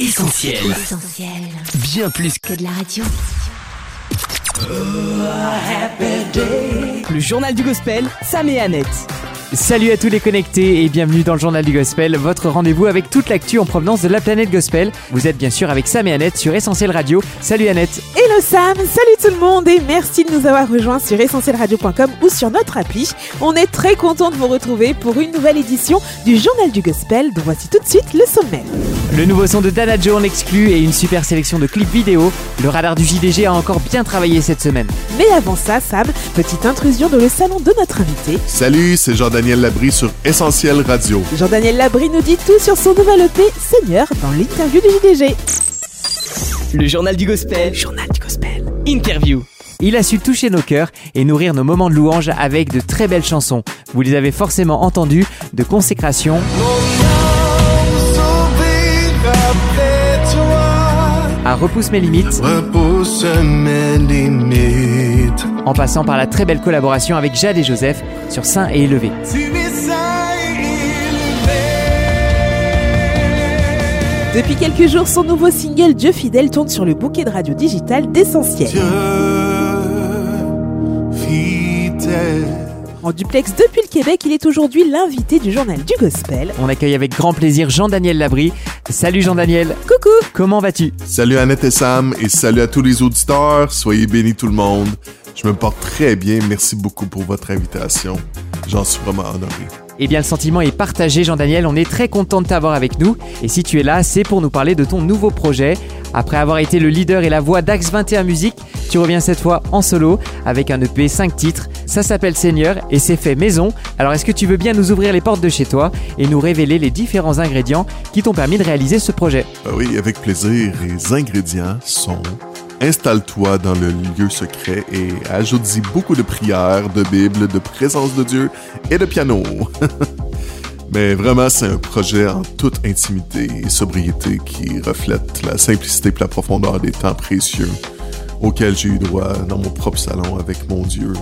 Essentiel. Essentiel. Bien plus que Que de la radio. Le journal du gospel, Sam et Annette. Salut à tous les connectés et bienvenue dans le journal du gospel, votre rendez-vous avec toute l'actu en provenance de la planète gospel. Vous êtes bien sûr avec Sam et Annette sur Essentiel Radio. Salut Annette. Hello Sam, salut tout le monde et merci de nous avoir rejoints sur essentielradio.com ou sur notre appli. On est très content de vous retrouver pour une nouvelle édition du Journal du Gospel dont voici tout de suite le sommaire. Le nouveau son de Dana Joe en exclu et une super sélection de clips vidéo. Le radar du JDG a encore bien travaillé cette semaine. Mais avant ça, Sam, petite intrusion dans le salon de notre invité. Salut, c'est Jean-Daniel Labrie sur Essentiel Radio. Jean-Daniel Labrie nous dit tout sur son nouvel EP Seigneur dans l'interview du JDG. Le journal du gospel. Journal du gospel. Interview. Il a su toucher nos cœurs et nourrir nos moments de louange avec de très belles chansons. Vous les avez forcément entendues, de consécration à Repousse mes limites, Repousse mes limites. En passant par la très belle collaboration avec Jade et Joseph sur Saint et élevé. Depuis quelques jours, son nouveau single Dieu fidèle tourne sur le bouquet de radio digital d'Essentiel. Dieu fidèle. En duplex depuis le Québec, il est aujourd'hui l'invité du journal du Gospel. On accueille avec grand plaisir Jean-Daniel Labrie. Salut Jean-Daniel. Coucou Comment vas-tu? Salut Annette et Sam et salut à tous les auditeurs. Soyez bénis tout le monde. Je me porte très bien. Merci beaucoup pour votre invitation. J'en suis vraiment honoré. Eh bien, le sentiment est partagé, Jean-Daniel. On est très content de t'avoir avec nous. Et si tu es là, c'est pour nous parler de ton nouveau projet. Après avoir été le leader et la voix d'Axe 21 Musique, tu reviens cette fois en solo avec un EP 5 titres. Ça s'appelle Seigneur et c'est fait maison. Alors, est-ce que tu veux bien nous ouvrir les portes de chez toi et nous révéler les différents ingrédients qui t'ont permis de réaliser ce projet? Ah oui, avec plaisir. Les ingrédients sont Installe-toi dans le lieu secret et ajoute-y beaucoup de prières, de Bible, de présence de Dieu et de piano. Mais vraiment, c'est un projet en toute intimité et sobriété qui reflète la simplicité et la profondeur des temps précieux auxquels j'ai eu droit dans mon propre salon avec mon Dieu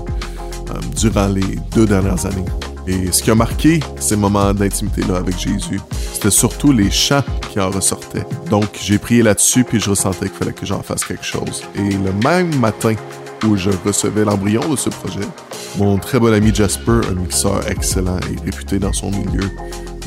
euh, durant les deux dernières années. Et ce qui a marqué ces moments d'intimité-là avec Jésus, c'était surtout les chants qui en ressortaient. Donc, j'ai prié là-dessus, puis je ressentais qu'il fallait que j'en fasse quelque chose. Et le même matin où je recevais l'embryon de ce projet, mon très bon ami Jasper, un mixeur excellent et réputé dans son milieu,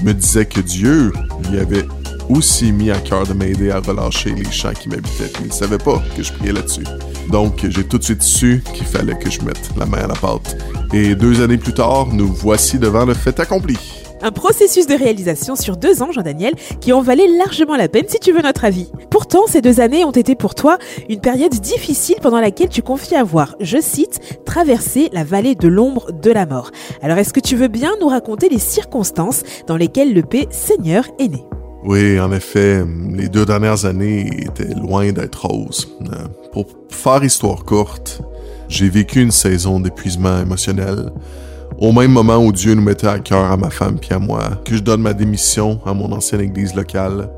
me disait que Dieu lui avait aussi mis à cœur de m'aider à relâcher les chants qui m'habitaient. Puis il savait pas que je priais là-dessus. Donc, j'ai tout de suite su qu'il fallait que je mette la main à la pâte. Et deux années plus tard, nous voici devant le fait accompli. Un processus de réalisation sur deux ans, Jean-Daniel, qui en valait largement la peine si tu veux notre avis. Pourtant, ces deux années ont été pour toi une période difficile pendant laquelle tu confies avoir, je cite, traversé la vallée de l'ombre de la mort. Alors est-ce que tu veux bien nous raconter les circonstances dans lesquelles le P Seigneur est né? Oui, en effet, les deux dernières années étaient loin d'être roses. Euh, Pour faire histoire courte, j'ai vécu une saison d'épuisement émotionnel. Au même moment où Dieu nous mettait à cœur à ma femme puis à moi que je donne ma démission à mon ancienne église locale.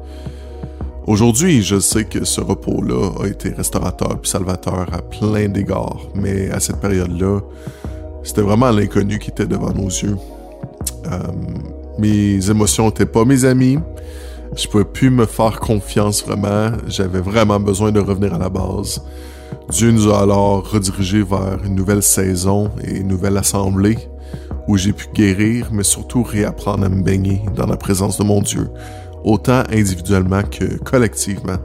Aujourd'hui, je sais que ce repos-là a été restaurateur puis salvateur à plein d'égards, mais à cette période-là, c'était vraiment l'inconnu qui était devant nos yeux. Euh, mes émotions n'étaient pas mes amis. Je pouvais plus me faire confiance vraiment. J'avais vraiment besoin de revenir à la base. Dieu nous a alors redirigés vers une nouvelle saison et une nouvelle assemblée où j'ai pu guérir, mais surtout réapprendre à me baigner dans la présence de mon Dieu, autant individuellement que collectivement.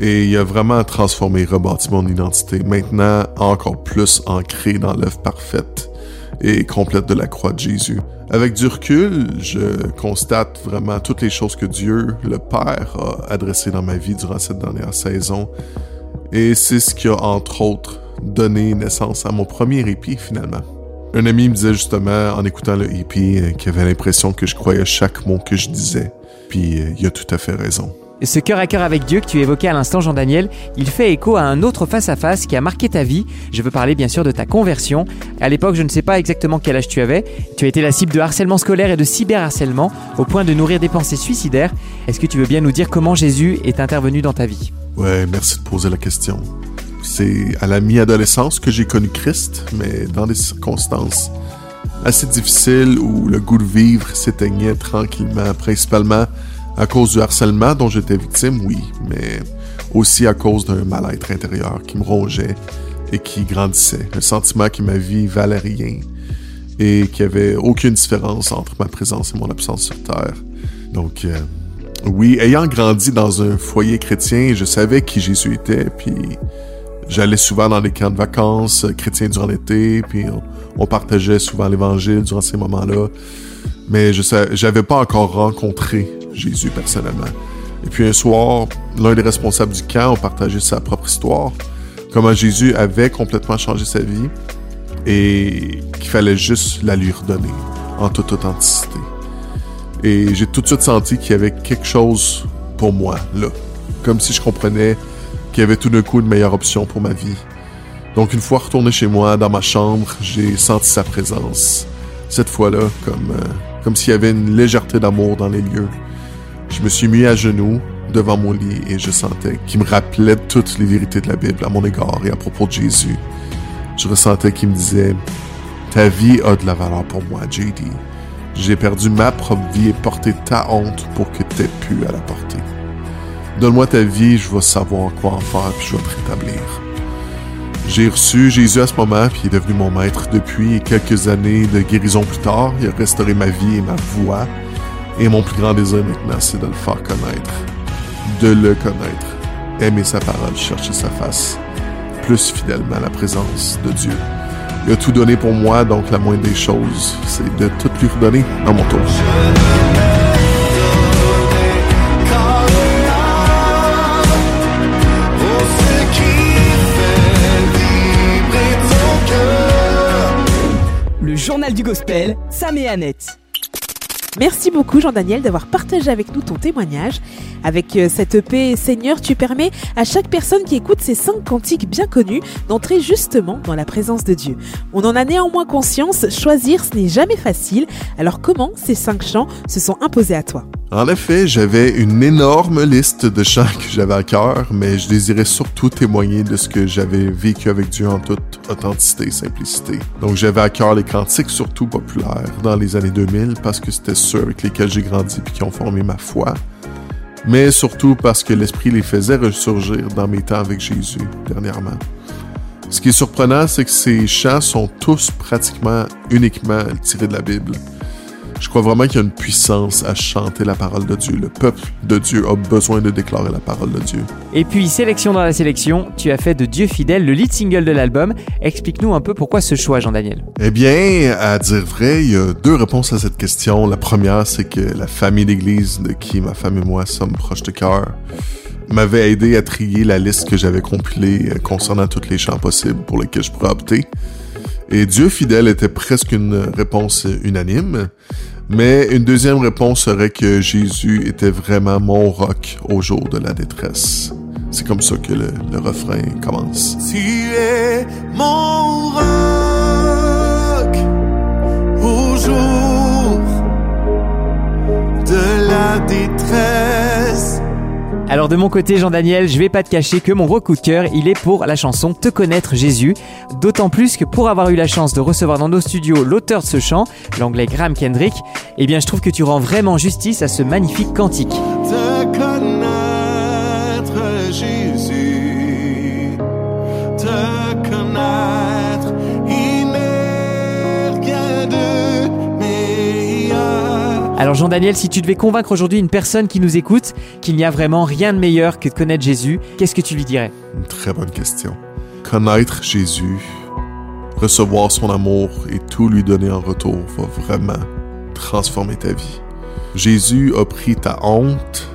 Et il a vraiment transformé rebâti mon identité, maintenant encore plus ancré dans l'œuvre parfaite et complète de la croix de Jésus. Avec du recul, je constate vraiment toutes les choses que Dieu, le Père, a adressées dans ma vie durant cette dernière saison. Et c'est ce qui a, entre autres, donné naissance à mon premier épi, finalement. Un ami me disait justement, en écoutant le EP, euh, qu'il avait l'impression que je croyais chaque mot que je disais. Puis euh, il a tout à fait raison. Ce cœur à cœur avec Dieu que tu évoquais à l'instant, Jean-Daniel, il fait écho à un autre face-à-face qui a marqué ta vie. Je veux parler bien sûr de ta conversion. À l'époque, je ne sais pas exactement quel âge tu avais. Tu as été la cible de harcèlement scolaire et de cyberharcèlement au point de nourrir des pensées suicidaires. Est-ce que tu veux bien nous dire comment Jésus est intervenu dans ta vie? Ouais, merci de poser la question. C'est à la mi-adolescence que j'ai connu Christ, mais dans des circonstances assez difficiles où le goût de vivre s'éteignait tranquillement, principalement À cause du harcèlement dont j'étais victime, oui, mais aussi à cause d'un mal-être intérieur qui me rongeait et qui grandissait. Un sentiment que ma vie valait rien et qu'il n'y avait aucune différence entre ma présence et mon absence sur Terre. Donc, euh, oui, ayant grandi dans un foyer chrétien, je savais qui Jésus était, puis j'allais souvent dans les camps de vacances chrétiens durant l'été, puis on, partageait souvent l'Évangile durant ces moments-là. Mais je n'avais pas encore rencontré Jésus personnellement. Et puis un soir, l'un des responsables du camp a partagé sa propre histoire, comment Jésus avait complètement changé sa vie et qu'il fallait juste la lui redonner en toute authenticité. Et j'ai tout de suite senti qu'il y avait quelque chose pour moi, là. Comme si je comprenais qu'il y avait tout d'un coup une meilleure option pour ma vie. Donc une fois retourné chez moi, dans ma chambre, j'ai senti sa présence. Cette fois-là, comme, euh, comme s'il y avait une légèreté d'amour dans les lieux. Je me suis mis à genoux devant mon lit et je sentais qu'il me rappelait toutes les vérités de la Bible à mon égard et à propos de Jésus. Je ressentais qu'il me disait, ta vie a de la valeur pour moi, JD. J'ai perdu ma propre vie et porté ta honte pour que tu aies pu à la porter. Donne-moi ta vie, je vais savoir quoi en faire, puis je vais te rétablir. J'ai reçu Jésus à ce moment, puis il est devenu mon maître depuis, et quelques années de guérison plus tard, il a restauré ma vie et ma voix. Et mon plus grand désir maintenant, c'est de le faire connaître. De le connaître. Aimer sa parole, chercher sa face. Plus fidèlement à la présence de Dieu. Il a tout donné pour moi, donc la moindre des choses, c'est de tout lui redonner dans mon tour. Le journal du gospel, Sam et Annette. Merci beaucoup Jean-Daniel d'avoir partagé avec nous ton témoignage. Avec euh, cette EP Seigneur, tu permets à chaque personne qui écoute ces cinq cantiques bien connus d'entrer justement dans la présence de Dieu. On en a néanmoins conscience, choisir ce n'est jamais facile. Alors comment ces cinq chants se sont imposés à toi? En effet, j'avais une énorme liste de chants que j'avais à cœur, mais je désirais surtout témoigner de ce que j'avais vécu avec Dieu en toute authenticité et simplicité. Donc j'avais à cœur les cantiques surtout populaires dans les années 2000 parce que c'était ceux avec lesquels j'ai grandi et qui ont formé ma foi, mais surtout parce que l'Esprit les faisait ressurgir dans mes temps avec Jésus dernièrement. Ce qui est surprenant, c'est que ces chants sont tous pratiquement uniquement tirés de la Bible. Je crois vraiment qu'il y a une puissance à chanter la parole de Dieu. Le peuple de Dieu a besoin de déclarer la parole de Dieu. Et puis, sélection dans la sélection, tu as fait de Dieu fidèle le lead single de l'album. Explique-nous un peu pourquoi ce choix, Jean-Daniel. Eh bien, à dire vrai, il y a deux réponses à cette question. La première, c'est que la famille d'église de qui ma femme et moi sommes proches de cœur m'avait aidé à trier la liste que j'avais compilée concernant tous les chants possibles pour lesquels je pourrais opter. Et Dieu fidèle était presque une réponse unanime. Mais une deuxième réponse serait que Jésus était vraiment mon roc au jour de la détresse. C'est comme ça que le, refrain commence. Tu es mon roc au jour de la détresse. Alors de mon côté, Jean-Daniel, je vais pas te cacher que mon gros coup de cœur, il est pour la chanson Te connaître Jésus. D'autant plus que pour avoir eu la chance de recevoir dans nos studios l'auteur de ce chant, l'anglais Graham Kendrick, eh bien je trouve que tu rends vraiment justice à ce magnifique cantique. Alors Jean-Daniel, si tu devais convaincre aujourd'hui une personne qui nous écoute qu'il n'y a vraiment rien de meilleur que de connaître Jésus, qu'est-ce que tu lui dirais? Une très bonne question. Connaître Jésus, recevoir son amour et tout lui donner en retour va vraiment transformer ta vie. Jésus a pris ta honte,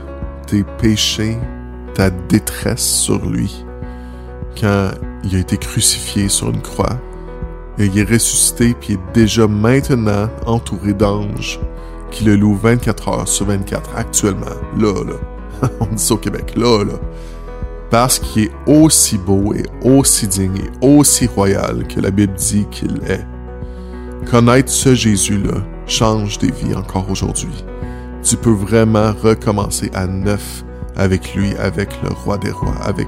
tes péchés, ta détresse sur lui quand il a été crucifié sur une croix. Et il est ressuscité puis est déjà maintenant entouré d'anges qui le loue 24 heures sur 24 actuellement, là, là. On dit ça au Québec, là, là. Parce qu'il est aussi beau et aussi digne et aussi royal que la Bible dit qu'il est. Connaître ce Jésus-là change des vies encore aujourd'hui. Tu peux vraiment recommencer à neuf avec lui, avec le roi des rois, avec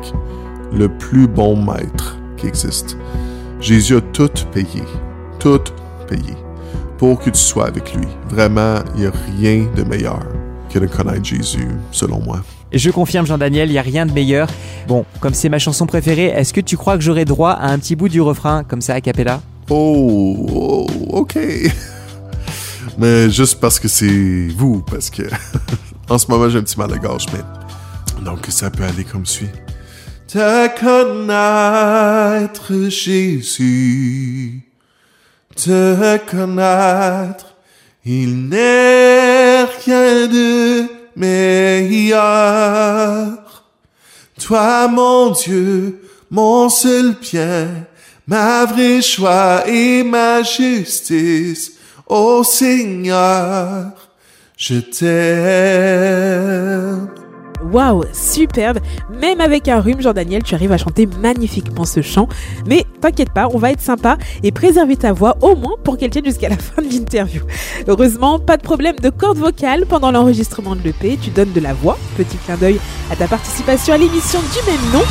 le plus bon maître qui existe. Jésus a tout payé, tout payé pour que tu sois avec lui. Vraiment, il n'y a rien de meilleur que de connaître Jésus, selon moi. Je confirme Jean-Daniel, il n'y a rien de meilleur. Bon, comme c'est ma chanson préférée, est-ce que tu crois que j'aurai droit à un petit bout du refrain, comme ça, a cappella? Oh, oh, ok. Mais juste parce que c'est vous, parce que en ce moment j'ai un petit mal de gorge, mais donc ça peut aller comme suit. Te connaître Jésus, te connaître, il n'est rien de meilleur. Toi mon Dieu, mon seul bien, ma vraie joie et ma justice, ô Seigneur, je t'aime. Waouh, superbe Même avec un rhume, Jean-Daniel, tu arrives à chanter magnifiquement ce chant. Mais t'inquiète pas, on va être sympa et préserver ta voix au moins pour qu'elle tienne jusqu'à la fin de l'interview. Heureusement, pas de problème de cordes vocales pendant l'enregistrement de l'EP. Tu donnes de la voix. Petit clin d'œil à ta participation à l'émission du même nom.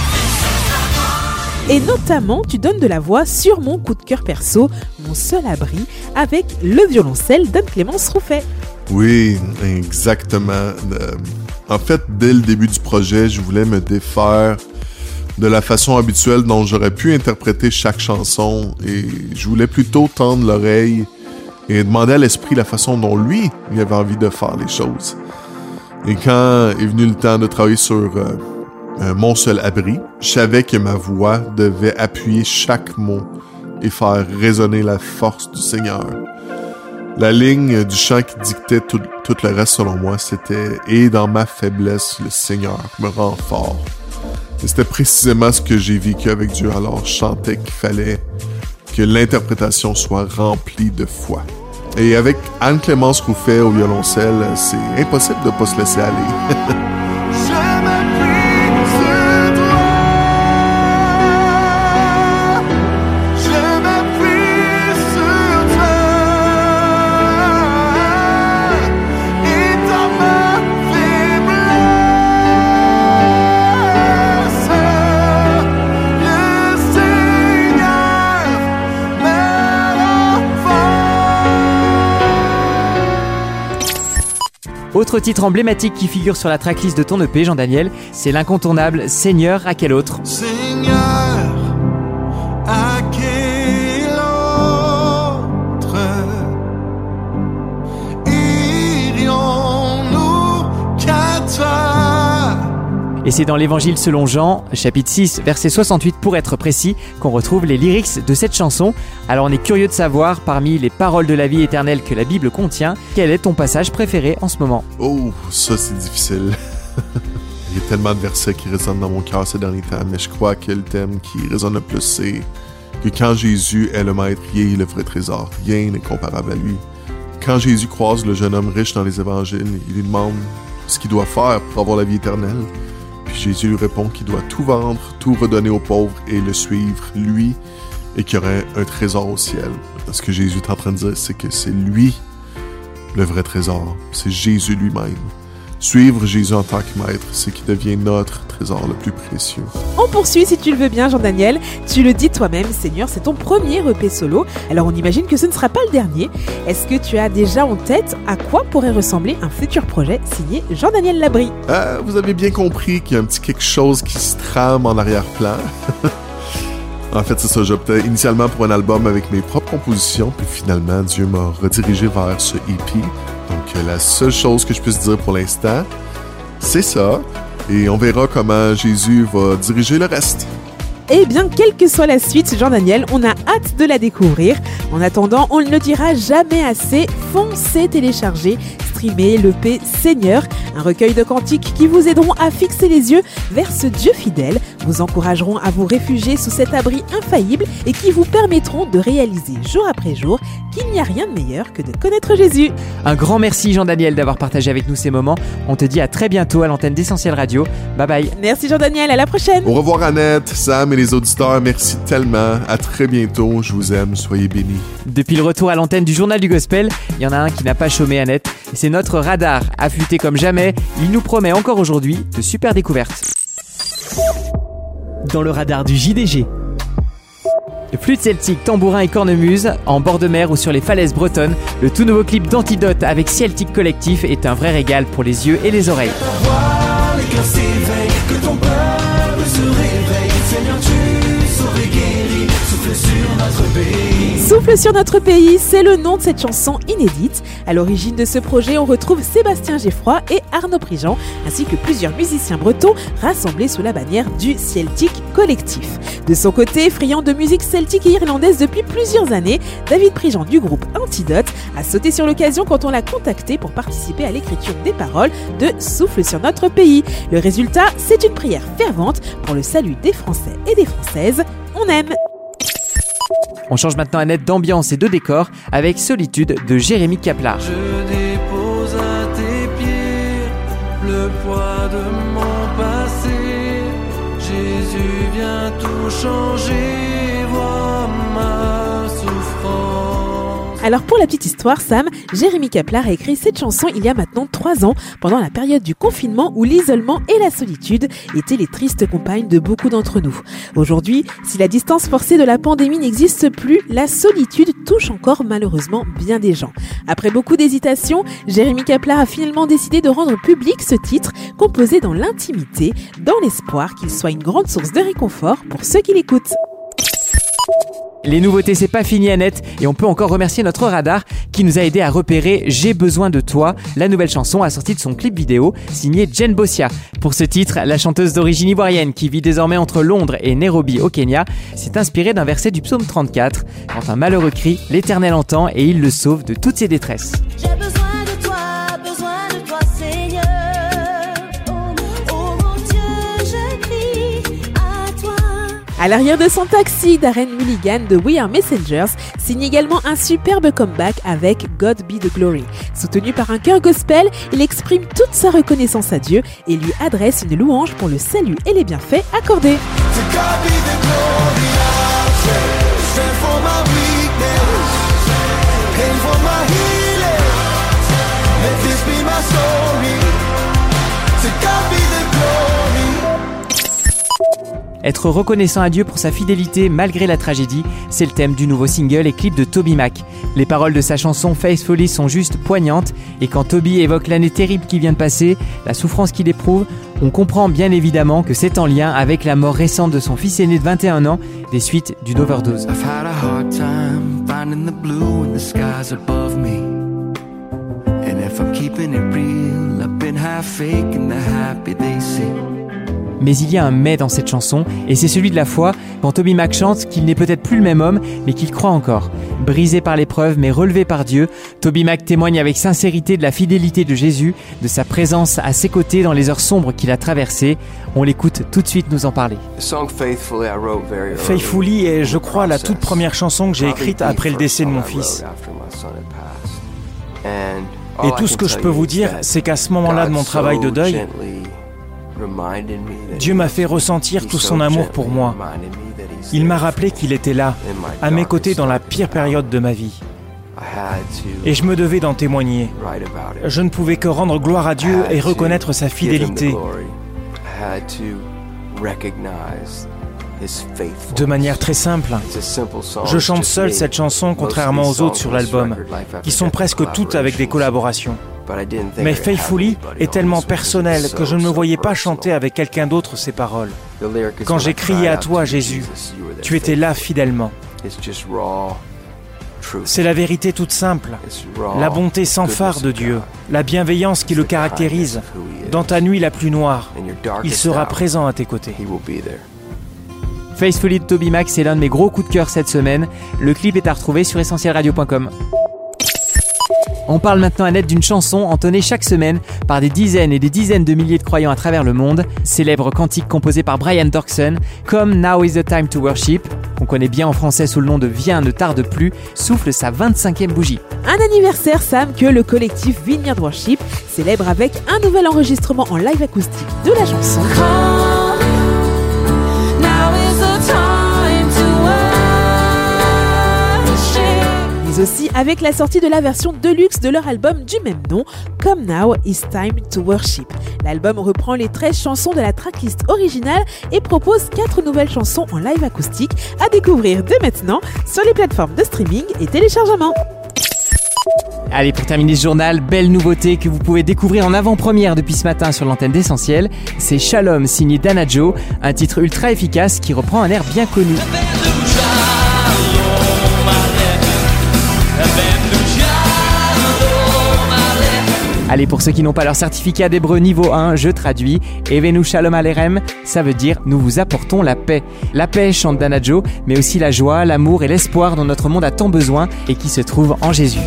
Et notamment, tu donnes de la voix sur mon coup de cœur perso, mon seul abri, avec le violoncelle d'Anne-Clémence Rouffet. Oui, exactement. Euh, en fait, dès le début du projet, je voulais me défaire de la façon habituelle dont j'aurais pu interpréter chaque chanson et je voulais plutôt tendre l'oreille et demander à l'esprit la façon dont lui, il avait envie de faire les choses. Et quand est venu le temps de travailler sur euh, euh, mon seul abri, je savais que ma voix devait appuyer chaque mot et faire résonner la force du Seigneur. La ligne du chant qui dictait tout, le reste selon moi, c'était « Et dans ma faiblesse, le Seigneur me rend fort ». C'était précisément ce que j'ai vécu avec Dieu, alors je chantais qu'il fallait que l'interprétation soit remplie de foi. Et avec Anne-Clémence Rouffet au violoncelle, c'est impossible de pas se laisser aller. Autre titre emblématique qui figure sur la tracklist de ton EP, Jean-Daniel, c'est l'incontournable Seigneur à quel autre? Seigneur, Et c'est dans l'évangile selon Jean, chapitre 6, verset 68 pour être précis, qu'on retrouve les lyrics de cette chanson. Alors on est curieux de savoir, parmi les paroles de la vie éternelle que la Bible contient, quel est ton passage préféré en ce moment? Oh, ça c'est difficile. Il y a tellement de versets qui résonnent dans mon cœur ces derniers temps, mais je crois que le thème qui résonne le plus, c'est que quand Jésus est le maître, il est le vrai trésor. Rien n'est comparable à lui. Quand Jésus croise le jeune homme riche dans les évangiles, il lui demande ce qu'il doit faire pour avoir la vie éternelle. Jésus lui répond qu'il doit tout vendre, tout redonner aux pauvres et le suivre, lui, et qu'il y aurait un trésor au ciel. Ce que Jésus est en train de dire, c'est que c'est lui le vrai trésor. C'est Jésus lui-même. Suivre Jésus en tant que maître, c'est qui devient notre trésor le plus précieux. On poursuit si tu le veux bien, Jean-Daniel. Tu le dis toi-même, Seigneur, c'est ton premier EP solo. Alors on imagine que ce ne sera pas le dernier. Est-ce que tu as déjà en tête à quoi pourrait ressembler un futur projet signé Jean-Daniel Labrie? Euh, vous avez bien compris qu'il y a un petit quelque chose qui se trame en arrière-plan. en fait, c'est ça, j'optais initialement pour un album avec mes propres compositions, puis finalement, Dieu m'a redirigé vers ce EP. Donc, euh, la seule chose que je puisse dire pour l'instant, c'est ça. Et on verra comment Jésus va diriger le reste. Eh bien, quelle que soit la suite, Jean-Daniel, on a hâte de la découvrir. En attendant, on ne le dira jamais assez, foncez télécharger, streamer l'EP Seigneur, un recueil de cantiques qui vous aideront à fixer les yeux vers ce Dieu fidèle, vous encourageront à vous réfugier sous cet abri infaillible et qui vous permettront de réaliser jour après jour qu'il n'y a rien de meilleur que de connaître Jésus. Un grand merci Jean-Daniel d'avoir partagé avec nous ces moments. On te dit à très bientôt à l'antenne d'Essentiel Radio. Bye bye. Merci Jean-Daniel, à la prochaine Au revoir Annette, Sam et les auditeurs, merci tellement. À très bientôt, je vous aime, soyez bénis. Depuis le retour à l'antenne du journal du gospel, il y en a un qui n'a pas chômé Annette. Et c'est notre radar, affûté comme jamais. Il nous promet encore aujourd'hui de super découvertes. Dans le radar du JDG. Flûte celtique, tambourin et cornemuse, en bord de mer ou sur les falaises bretonnes, le tout nouveau clip d'Antidote avec Celtic Collectif est un vrai régal pour les yeux et les oreilles. Souffle sur notre pays, c'est le nom de cette chanson inédite. À l'origine de ce projet, on retrouve Sébastien Geffroy et Arnaud Prigent, ainsi que plusieurs musiciens bretons rassemblés sous la bannière du Celtic Collectif. De son côté, friand de musique celtique et irlandaise depuis plusieurs années, David Prigent du groupe Antidote a sauté sur l'occasion quand on l'a contacté pour participer à l'écriture des paroles de Souffle sur notre pays. Le résultat, c'est une prière fervente pour le salut des Français et des Françaises. On aime On change maintenant à net d'ambiance et de décor avec Solitude de Jérémy Kaplar. Je dépose à tes pieds le poids de mon passé. Jésus vient tout changer, Alors pour la petite histoire, Sam, Jérémy Kaplar a écrit cette chanson il y a maintenant trois ans, pendant la période du confinement où l'isolement et la solitude étaient les tristes compagnes de beaucoup d'entre nous. Aujourd'hui, si la distance forcée de la pandémie n'existe plus, la solitude touche encore malheureusement bien des gens. Après beaucoup d'hésitations, Jérémy Kaplar a finalement décidé de rendre public ce titre, composé dans l'intimité, dans l'espoir qu'il soit une grande source de réconfort pour ceux qui l'écoutent. Les nouveautés, c'est pas fini Annette et on peut encore remercier notre radar qui nous a aidé à repérer J'ai besoin de toi, la nouvelle chanson assortie de son clip vidéo signé Jen Bossia. Pour ce titre, la chanteuse d'origine ivoirienne qui vit désormais entre Londres et Nairobi au Kenya s'est inspirée d'un verset du psaume 34 quand un malheureux crie, l'Éternel entend et il le sauve de toutes ses détresses. À l'arrière de son taxi, Darren Mulligan de We Are Messengers signe également un superbe comeback avec God Be the Glory. Soutenu par un chœur gospel, il exprime toute sa reconnaissance à Dieu et lui adresse une louange pour le salut et les bienfaits accordés. Être reconnaissant à Dieu pour sa fidélité malgré la tragédie, c'est le thème du nouveau single et clip de Toby Mac. Les paroles de sa chanson Faithfully sont juste poignantes et quand Toby évoque l'année terrible qui vient de passer, la souffrance qu'il éprouve, on comprend bien évidemment que c'est en lien avec la mort récente de son fils aîné de 21 ans des suites d'une overdose. Mais il y a un mais dans cette chanson, et c'est celui de la foi, quand Toby Mac chante qu'il n'est peut-être plus le même homme, mais qu'il croit encore. Brisé par l'épreuve, mais relevé par Dieu, Toby Mac témoigne avec sincérité de la fidélité de Jésus, de sa présence à ses côtés dans les heures sombres qu'il a traversées. On l'écoute tout de suite nous en parler. Faithfully est, je crois, la toute première chanson que j'ai écrite après le décès de mon fils. Et tout ce que je peux vous dire, c'est qu'à ce moment-là de mon travail de deuil, Dieu m'a fait ressentir tout son amour pour moi. Il m'a rappelé qu'il était là, à mes côtés dans la pire période de ma vie. Et je me devais d'en témoigner. Je ne pouvais que rendre gloire à Dieu et reconnaître sa fidélité de manière très simple. Je chante seul cette chanson contrairement aux autres sur l'album, qui sont presque toutes avec des collaborations. Mais Faithfully est tellement personnel que je ne me voyais pas chanter avec quelqu'un d'autre ces paroles. Quand j'ai crié à toi, Jésus, tu étais là fidèlement. C'est la vérité toute simple, la bonté sans phare de Dieu, la bienveillance qui le caractérise. Dans ta nuit la plus noire, il sera présent à tes côtés. Faithfully de Toby Mac, c'est l'un de mes gros coups de cœur cette semaine. Le clip est à retrouver sur essentielradio.com. On parle maintenant à net d'une chanson entonnée chaque semaine par des dizaines et des dizaines de milliers de croyants à travers le monde. Célèbre cantique composé par Brian Dorkson, comme Now is the time to worship, qu'on connaît bien en français sous le nom de Viens ne tarde plus, souffle sa 25e bougie. Un anniversaire, Sam, que le collectif Vineyard Worship célèbre avec un nouvel enregistrement en live acoustique de la chanson. Aussi avec avec la sortie de la version deluxe de leur album du même nom, Come Now It's Time to Worship. L'album reprend les 13 chansons de la tracklist originale et propose 4 nouvelles chansons en live acoustique à découvrir dès maintenant sur les plateformes de streaming et téléchargement. Allez, pour terminer ce journal, belle nouveauté que vous pouvez découvrir en avant-première depuis ce matin sur l'antenne d'Essentiel, c'est Shalom signé Dana Joe, un titre ultra efficace qui reprend un air bien connu. Allez, pour ceux qui n'ont pas leur certificat d'hébreu niveau 1, je traduis. Evenu shalom alerem, ça veut dire nous vous apportons la paix. La paix, chante Danajo, mais aussi la joie, l'amour et l'espoir dont notre monde a tant besoin et qui se trouve en Jésus.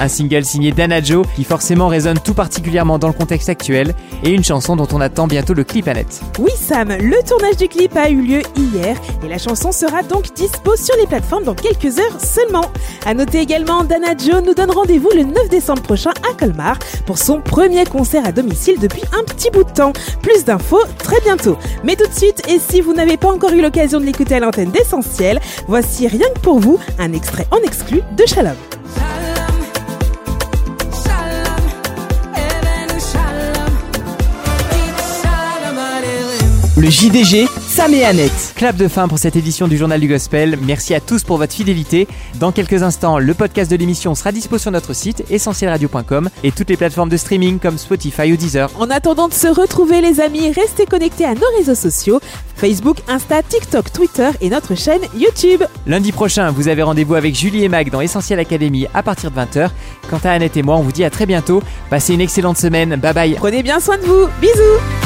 Un single signé Danajo qui forcément résonne tout particulièrement dans le contexte actuel et une chanson dont on attend bientôt le clip à net. Oui Sam, le tournage du clip a eu lieu hier et la chanson sera donc dispo sur les plateformes dans quelques heures seulement. À noter également, Danajo nous donne rendez-vous le 9 décembre prochain à Colmar pour son premier concert à domicile depuis un petit bout de temps. Plus d'infos très bientôt. Mais tout de suite, et si vous n'avez pas encore eu l'occasion de l'écouter à l'antenne d'Essentiel, voici rien que pour vous un extrait en exclu de Shalom. Le JDG, Sam et Annette. Clap de fin pour cette édition du Journal du Gospel. Merci à tous pour votre fidélité. Dans quelques instants, le podcast de l'émission sera dispo sur notre site essentielradio.com et toutes les plateformes de streaming comme Spotify ou Deezer. En attendant de se retrouver les amis, restez connectés à nos réseaux sociaux, Facebook, Insta, TikTok, Twitter et notre chaîne YouTube. Lundi prochain, vous avez rendez-vous avec Julie et Mag dans Essentiel Academy à partir de 20h. Quant à Annette et moi, on vous dit à très bientôt. Passez une excellente semaine. Bye bye. Prenez bien soin de vous. Bisous.